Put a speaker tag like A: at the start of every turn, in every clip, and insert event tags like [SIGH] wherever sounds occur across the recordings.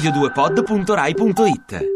A: radio2pod.rai.it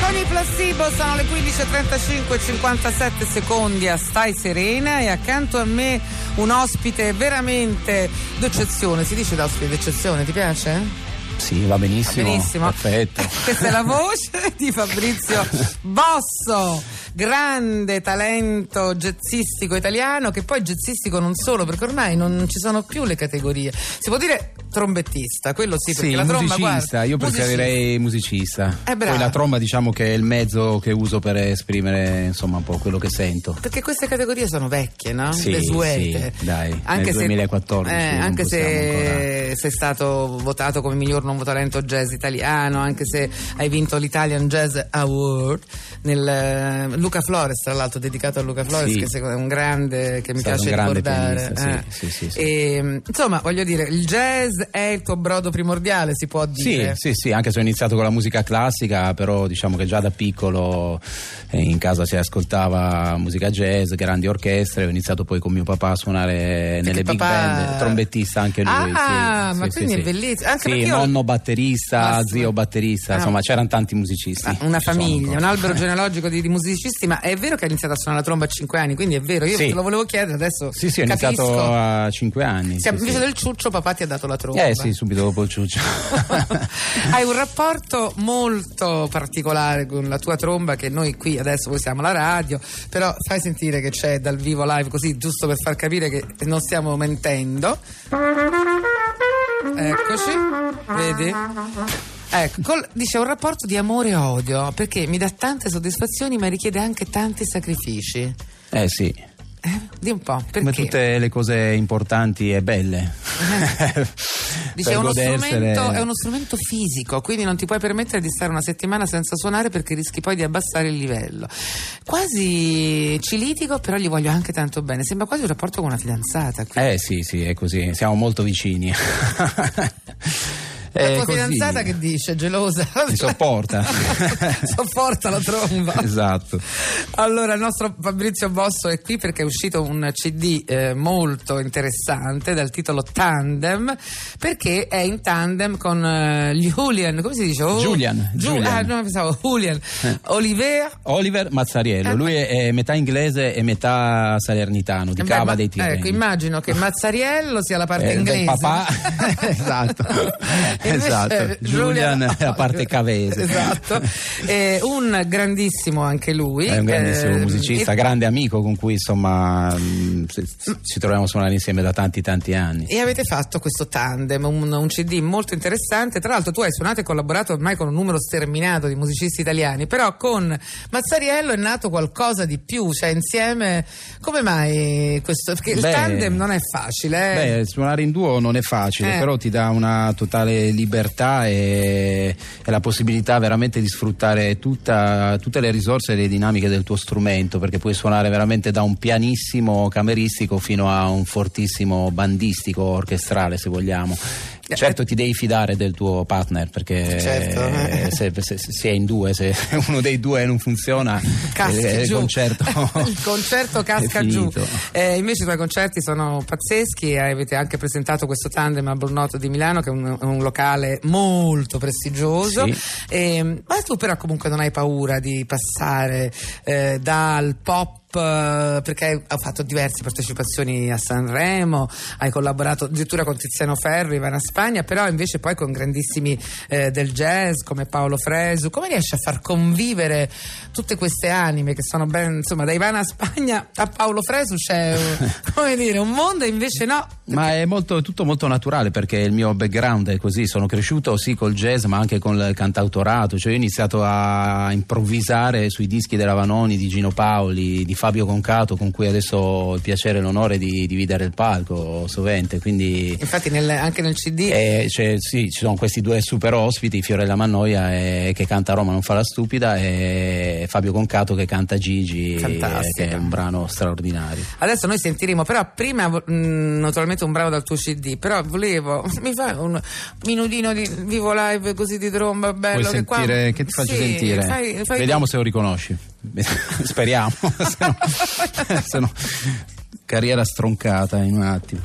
B: Con i placebo sono le 15.35 e 57 secondi a Stai Serena e accanto a me un ospite veramente d'eccezione. Si dice da ospite d'eccezione, ti piace?
C: Sì, va benissimo.
B: Benissimo.
C: Perfetto. [LAUGHS]
B: Questa è la voce di Fabrizio Bosso, grande talento jazzistico italiano, che poi jazzistico non solo, perché ormai non ci sono più le categorie. Si può dire trombettista, quello sì, perché
C: Sì,
B: la tromba
C: musicista,
B: guarda,
C: io preferirei musicista.
B: Eh.
C: Poi la tromba diciamo che è il mezzo che uso per esprimere insomma un po' quello che sento.
B: Perché queste categorie sono vecchie, no?
C: Sì,
B: Desuete.
C: sì, dai,
B: anche
C: nel
B: se,
C: 2014
B: eh, anche se
C: possiamo
B: sei stato votato come miglior nuovo talento jazz italiano, anche se hai vinto l'Italian Jazz Award nel eh, Luca Flores, tra l'altro dedicato a Luca Flores,
C: Sì.
B: che è un grande che mi
C: Stato
B: piace ricordare.
C: pianista,
B: eh.
C: sì, sì, sì, sì.
B: E, insomma, voglio dire, il jazz è il tuo brodo primordiale, si può
C: Sì,
B: dire.
C: sì, sì, anche se ho iniziato con la musica classica, però diciamo che già da piccolo eh, in casa si ascoltava musica jazz, grandi orchestre, ho iniziato poi con mio papà a suonare nelle big
B: papà-
C: band, trombettista anche lui.
B: Ah,
C: sì,
B: ma
C: sì,
B: quindi
C: sì,
B: è
C: sì.
B: bellissimo. Anche
C: Sì,
B: perché io-
C: nonno batterista,
B: Ma sì.
C: zio batterista,
B: Ah.
C: insomma c'erano tanti musicisti.
B: Ah, una famiglia, un albero [LAUGHS] genealogico di, di musicisti, ma è vero che hai iniziato a suonare la tromba a 5 anni, quindi è vero, io
C: Sì.
B: te lo volevo chiedere, adesso
C: Sì, sì, ho
B: capisco.
C: iniziato a 5 anni.
B: Sì, invece del ciuccio papà ti ha dato la tromba.
C: Eh sì, subito dopo il ciuccio. [LAUGHS]
B: Hai un rapporto molto particolare con la tua tromba che noi qui adesso voi siamo alla radio, però fai sentire che c'è dal vivo live così giusto per far capire che non stiamo mentendo. Eccoci, vedi? Ecco, col- dice un rapporto di amore e odio perché mi dà tante soddisfazioni ma richiede anche tanti sacrifici.
C: eh sì,
B: Eh, [LAUGHS] di un po', perché?
C: come tutte le cose importanti e belle. [LAUGHS]
B: Dice, è uno, è uno strumento fisico, quindi non ti puoi permettere di stare una settimana senza suonare perché rischi poi di abbassare il livello. Quasi cilitico, però gli voglio anche tanto bene. Sembra quasi un rapporto con una fidanzata. qui.
C: Eh sì, sì, è così, siamo molto vicini. [LAUGHS]
B: La tua
C: così.
B: fidanzata che dice, gelosa?
C: Mi sopporta. [LAUGHS]
B: Sopporta la tromba.
C: Esatto.
B: Allora, il nostro Fabrizio Bosso è qui perché è uscito un CD eh, molto interessante dal titolo Tandem, perché è in tandem con eh, Julian, come si dice? Oh,
C: Julian,
B: Giu-
C: Julian.
B: Ah, no, pensavo Julian. Oliver.
C: Oliver Mazzariello,
B: Eh,
C: lui è, è metà inglese e metà salernitano, di
B: Eh beh,
C: Cava
B: ma-
C: dei Tirreni.
B: Ecco, immagino che Mazzariello sia la parte
C: Eh,
B: inglese.
C: del papà [LAUGHS] [LAUGHS] esatto esatto Julian è la parte cavese
B: Esatto. Eh, un grandissimo anche lui.
C: è un grandissimo
B: eh,
C: musicista,
B: e-
C: grande amico con cui insomma mh, si- ci troviamo a suonare insieme da tanti tanti anni.
B: E avete fatto questo tandem, un, un CD molto interessante. Tra l'altro, tu hai suonato e collaborato ormai con un numero sterminato di musicisti italiani, però con Mazzariello è nato qualcosa di più, cioè insieme. Come mai questo? Perché il
C: Beh,
B: tandem non è facile. eh.
C: Beh, suonare in duo non è facile,
B: Eh.
C: però ti dà una totale libertà e, e la possibilità veramente di sfruttare tutta- tutte le risorse e le dinamiche del tuo strumento, perché puoi suonare veramente da un pianissimo cameristico fino a un fortissimo bandistico orchestrale, se vogliamo. Certo ti devi fidare del tuo partner perché
B: Certo.
C: eh, se, se- se si è in due, se [LAUGHS] uno dei due non funziona, eh, il concerto, [LAUGHS]
B: il concerto casca giù. Eh, invece i tuoi concerti sono pazzeschi e avete anche presentato questo tandem al Bornotto di Milano che è un, un locale molto prestigioso.
C: Sì.
B: E, ma tu però comunque non hai paura di passare eh, dal pop eh, perché hai fatto diverse partecipazioni a Sanremo, hai collaborato addirittura con Tiziano Ferro, Ivana Spagna, però invece poi con grandissimi eh, del jazz come Paolo Fresu. Come riesci a far convivere tutte queste anime che sono ben, insomma, da Ivana Spagna a Paolo Fresu c'è [LAUGHS] come dire, un mondo e invece no.
C: Ma è molto- tutto molto naturale perché il mio background è così, sono cresciuto sì col jazz ma anche con il cantautorato, cioè io ho iniziato a improvvisare sui dischi della Vanoni, di Gino Paoli, di Fabio Concato con cui adesso ho il piacere e l'onore di dividere il palco sovente, quindi
B: Infatti nel- anche nel CD
C: eh, c'è- sì, ci sono questi due super ospiti, Fiorella Mannoia eh, che canta Roma non fa la stupida e Fabio Concato che canta Gigi, eh,
B: Fantastica.
C: che è un brano straordinario.
B: Adesso noi sentiremo, però prima mh, naturalmente un brano dal tuo CD, però volevo, [LAUGHS] mi fai un minutino di vivo live così di tromba bello
C: Puoi
B: che qua-
C: sentire, che ti faccio
B: Sì,
C: sentire?
B: fai- fai
C: Vediamo
B: tu.
C: se lo riconosci. Speriamo. se, no, [LAUGHS] se no, carriera stroncata in un attimo.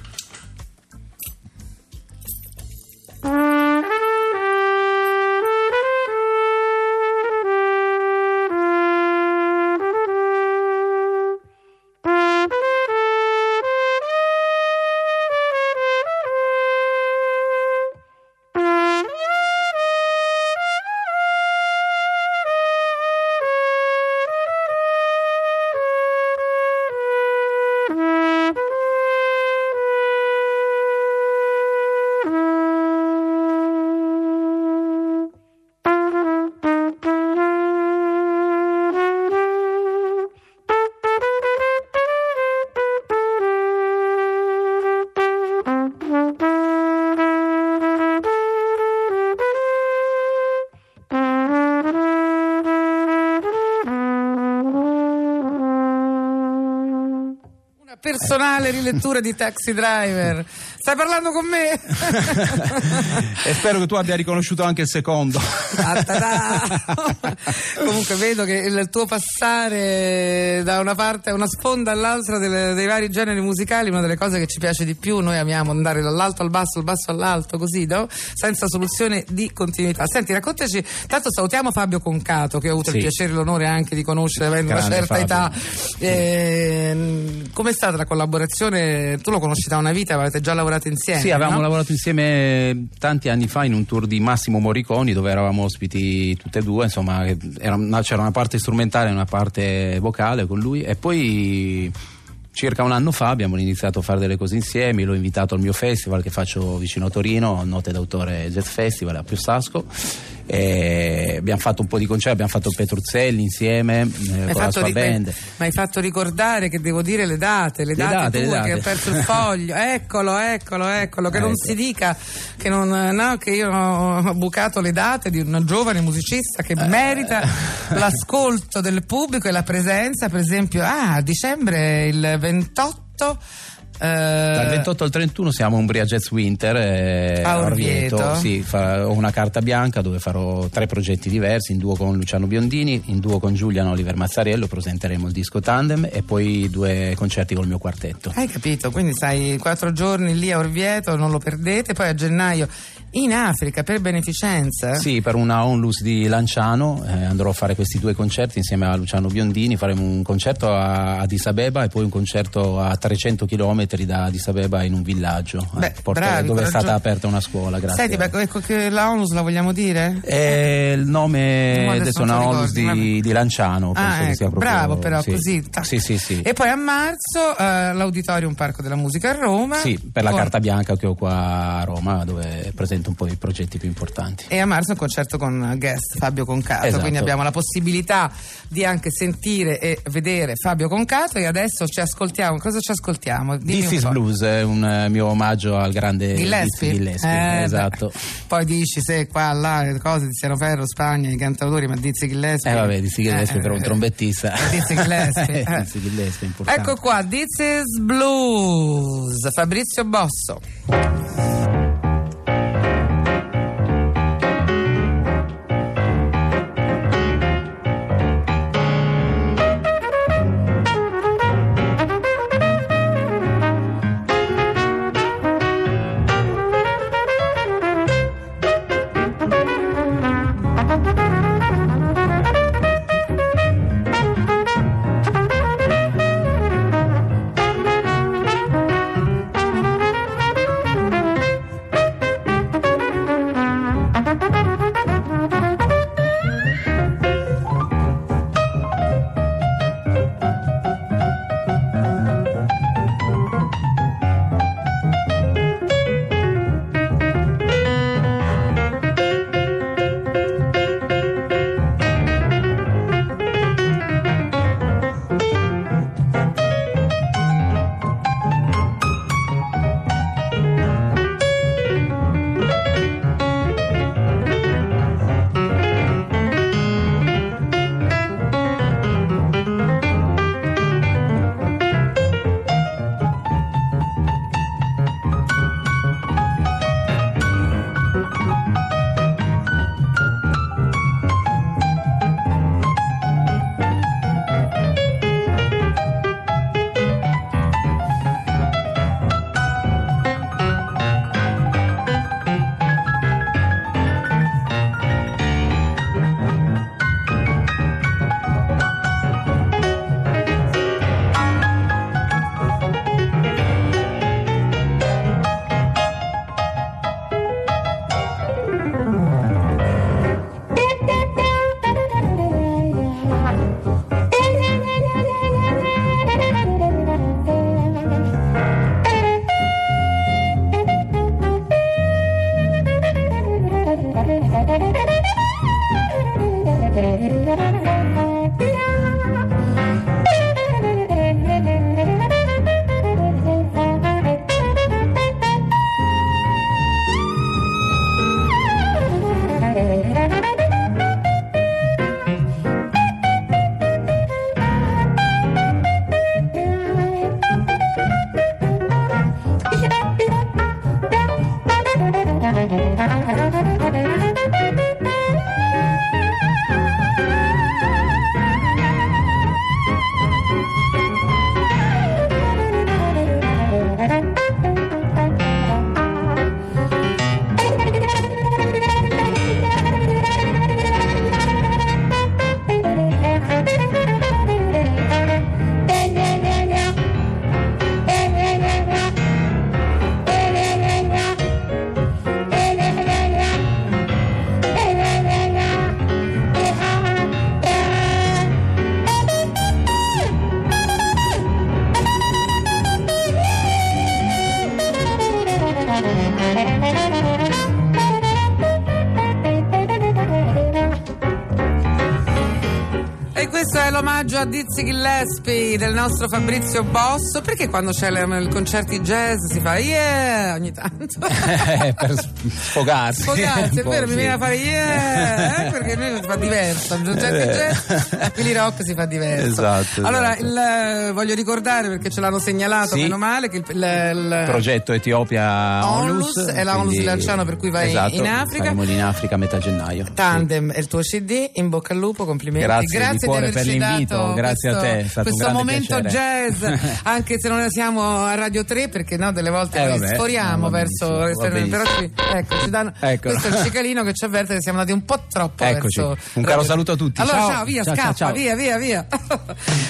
B: Personale rilettura di Taxi Driver. Stai parlando con me? [LAUGHS]
C: e spero che tu abbia riconosciuto anche il secondo. [LAUGHS] [LAUGHS]
B: Comunque vedo che il tuo passare da una parte a una sponda all'altra delle- dei vari generi musicali è una delle cose che ci piace di più. Noi amiamo andare dall'alto al basso, dal basso all'alto, così, no? Senza soluzione di continuità. Senti, raccontaci, tanto salutiamo Fabio Concato, che ho avuto
C: Sì.
B: il piacere e l'onore anche di conoscere avendo una
C: Grande
B: certa
C: Fabio.
B: età. Eh, com'è stata la collaborazione? Tu lo conosci da una vita, avete già lavorato insieme.
C: Sì, avevamo
B: no?
C: lavorato insieme tanti anni fa in un tour di Massimo Morriconi dove eravamo ospiti tutte e due, insomma una- c'era una parte strumentale e una parte vocale con lui. E poi circa un anno fa abbiamo iniziato a fare delle cose insieme, l'ho invitato al mio festival che faccio vicino a Torino, Note d'autore Jazz Festival a Piosasco e abbiamo fatto un po' di concerti, abbiamo fatto Petruzzelli insieme eh, con la sua
B: ri-
C: band.
B: mi hai fatto ricordare che devo dire le date, le,
C: Le
B: date,
C: date, le
B: tue
C: date.
B: che hai perso il foglio. [LAUGHS] Eccolo, eccolo, eccolo, che non
C: Ecco.
B: si dica che, non, no, che io ho bucato le date di una giovane musicista che merita [LAUGHS] l'ascolto del pubblico e la presenza, per esempio, ah, a dicembre il 28 eh,
C: Dal 28 al 31 siamo a Umbria Jazz Winter eh,
B: A
C: a
B: Orvieto.
C: Orvieto. Sì, fa- ho una carta bianca dove farò tre progetti diversi, in duo con Luciano Biondini, in duo con Giuliano Oliver Mazzariello, presenteremo il disco Tandem e poi due concerti col mio quartetto.
B: Hai capito? Quindi stai quattro giorni lì a Orvieto, non lo perdete, poi a gennaio in Africa per beneficenza.
C: Sì, per una onlus di Lanciano eh, andrò a fare questi due concerti insieme a Luciano Biondini, faremo un concerto a Addis Abeba e poi un concerto a 300 km da Addis Abeba in un villaggio eh,
B: Beh,
C: Porto-
B: bravi,
C: dove è stata aperta una scuola. Grazie.
B: Senti, beh, ecco che la ONUS la vogliamo dire?
C: Eh, il nome
B: No, adesso
C: adesso è una onlus di, di Lanciano. penso
B: Ah,
C: che
B: ecco,
C: sia proprio-
B: bravo però,
C: sì.
B: così. tac.
C: Sì, sì, sì.
B: E poi a marzo eh, l'Auditorium Parco della Musica a Roma.
C: Sì, per la carta bianca che ho qua a Roma, dove presento un po' i progetti più importanti.
B: E a marzo un concerto con guest Fabio Concato,
C: Esatto.
B: quindi abbiamo la possibilità di anche sentire e vedere Fabio Concato e adesso ci ascoltiamo, cosa ci ascoltiamo? Dimmi
C: This. Blues è un eh, mio omaggio al grande
B: Gillespie?
C: Gillespie,
B: Eh,
C: esatto.
B: beh. Poi dici se qua, là, le cose di Siano Ferro, Spagna, i cantautori, ma Dizzy Gillespie.
C: Eh vabbè, Dizzy Gillespie
B: Eh,
C: per un trombettista. [LAUGHS]
B: Dizzy Gillespie. [LAUGHS] eh.
C: Dizzy Gillespie, importante.
B: Ecco qua, This is Blues, Fabrizio Bosso. A Dizzy Gillespie del nostro Fabrizio Bosso. Perché quando c'è i concerti jazz si fa yeah ogni tanto? [LAUGHS]
C: Eh, per sfogarsi.
B: Sfogarsi, è vero, mi
C: sì.
B: viene a fare yeah, eh, perché noi si fa diverso. I concerti
C: Eh.
B: jazz, a quelli rock si fa diverso.
C: Esatto,
B: Allora,
C: esatto.
B: il, eh, voglio ricordare perché ce l'hanno segnalato,
C: Sì.
B: meno male, che il, il- il-
C: progetto Etiopia
B: Onlus,
C: Onlus
B: è la Onlus di Lanciano per cui vai
C: esatto,
B: in Africa.
C: saremo in Africa a metà gennaio
B: Tandem è il tuo CD, in bocca al lupo, complimenti.
C: Grazie di cuore per
B: averci
C: l'invito,
B: dato
C: grazie a
B: questo,
C: te, è stato
B: questo momento
C: piacere.
B: jazz, [LAUGHS] anche se non siamo a Radio 3, perché no, delle volte
C: Eh,
B: noi
C: vabbè,
B: sforiamo verso
C: va
B: però ci, ecco, ci danno, [LAUGHS]
C: Ecco.
B: questo è il cicalino che ci avverte che siamo andati un po' troppo
C: Eccoci.
B: verso
C: Un caro
B: Radio-
C: saluto a tutti.
B: Allora
C: Ciao.
B: ciao, via,
C: Ciao, ciao,
B: scappa,
C: ciao.
B: via, via, via. [LAUGHS]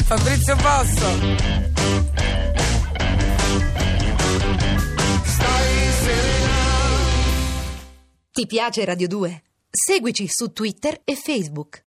B: Fabrizio Bosso.
A: Ti piace Radio 2? Seguici su Twitter e Facebook.